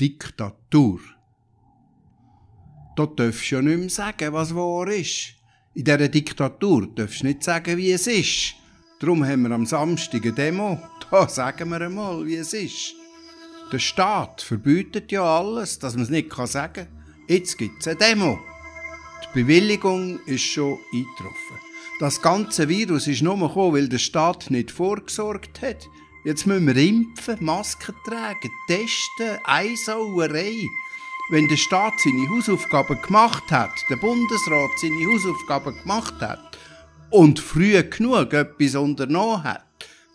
Diktatur. Da darfst du ja nicht mehr sagen, was wahr ist. In dieser Diktatur darfst du nicht sagen, wie es ist. Darum haben wir am Samstag eine Demo. Da sagen wir einmal, wie es ist. Der Staat verbietet ja alles, dass man es nicht sagen kann. Jetzt gibt es eine Demo. Die Bewilligung ist schon eingetroffen. Das ganze Virus ist nur gekommen, weil der Staat nicht vorgesorgt hat. Jetzt müssen wir impfen, Masken tragen, testen, Einsauerei. Wenn der Staat seine Hausaufgaben gemacht hat, der Bundesrat seine Hausaufgaben gemacht hat und früh genug etwas unternommen hat,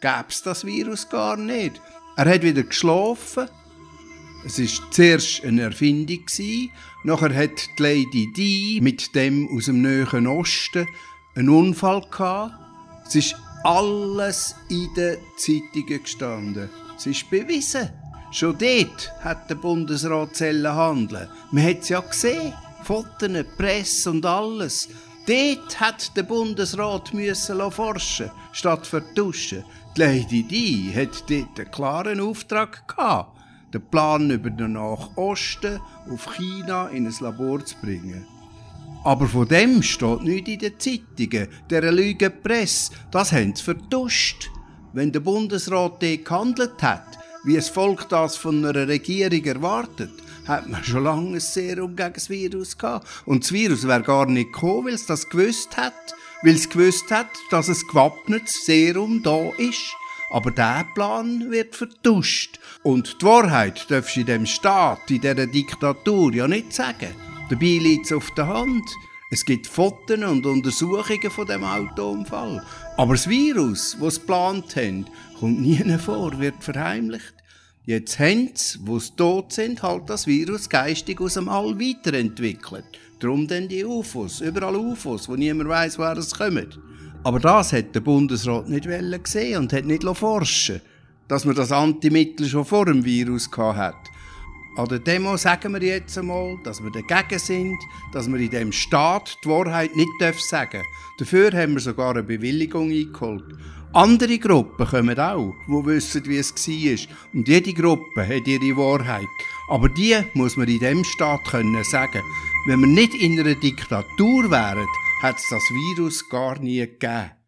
gäbe es das Virus gar nicht. Er hat wieder geschlafen. Es war zuerst eine Erfindung. Nachher hat die Lady Di mit dem aus dem Nahen Osten einen Unfall gehabt. Es ist alles in den Zeitungen gestanden. Es ist bewiesen. Schon dort hat der Bundesrat handeln. Man hat es ja gesehen. Fotos, Presse und alles. Dort hat der Bundesrat müssen forschen statt vertuschen. Die Lady Di hat dort einen klaren Auftrag gehabt, den Plan über den Nachosten auf China in ein Labor zu bringen. Aber von dem steht nichts in den Zeitungen, der Lügenpresse. Das haben sie vertuscht. Wenn der Bundesrat dort gehandelt hat, wie das Volk das von einer Regierung erwartet, hat man schon lange ein Serum gegen das Virus gehabt. Und das Virus wäre gar nicht gekommen, weil es das gewusst hat. Weil es gewusst hat, dass es gewappnetes Serum da ist. Aber der Plan wird vertuscht. Und die Wahrheit darfst du in dem Staat, in dieser Diktatur ja nicht sagen. Dabei liegt es auf der Hand. Es gibt Fotos und Untersuchungen von dem Autounfall. Aber das Virus, das sie geplant haben, kommt nie vor, wird verheimlicht. Jetzt haben sie, wo sie tot sind, halt das Virus geistig aus dem All weiterentwickelt. Darum dann die UFOs, überall UFOs, wo niemand weiß, woher es kommt. Aber das hat der Bundesrat nicht gesehen und hat nicht forschen dass man das Antimittel schon vor dem Virus hat. An der Demo sagen wir jetzt einmal, dass wir dagegen sind, dass wir in dem Staat die Wahrheit nicht sagen dürfen. Dafür haben wir sogar eine Bewilligung eingeholt. Andere Gruppen kommen auch, die wissen, wie es war. Und jede Gruppe hat ihre Wahrheit. Aber die muss man in dem Staat können sagen. Wenn wir nicht in einer Diktatur wären, hat es das Virus gar nie gegeben.